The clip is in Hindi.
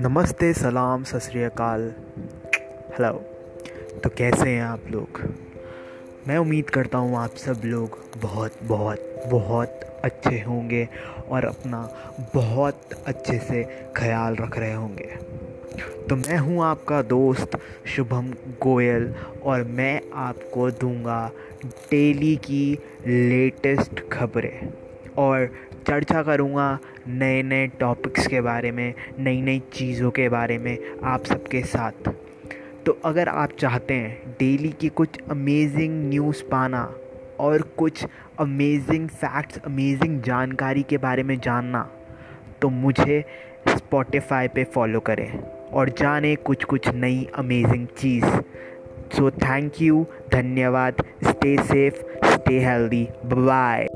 नमस्ते, सलाम सत हेलो। तो कैसे हैं आप लोग? मैं उम्मीद करता हूँ आप सब लोग बहुत बहुत बहुत अच्छे होंगे और अपना बहुत अच्छे से ख्याल रख रहे होंगे। तो मैं हूँ आपका दोस्त शुभम गोयल और मैं आपको दूँगा डेली की लेटेस्ट खबरें। और चर्चा करूँगा नए नए टॉपिक्स के बारे में, नई नई चीज़ों के बारे में आप सबके साथ। तो अगर आप चाहते हैं डेली की कुछ अमेजिंग न्यूज़ पाना और कुछ अमेजिंग फैक्ट्स अमेजिंग जानकारी के बारे में जानना तो मुझे स्पॉटिफाई पे फॉलो करें और जाने कुछ कुछ नई अमेजिंग चीज़। सो थैंक यू धन्यवाद stay safe stay healthy bye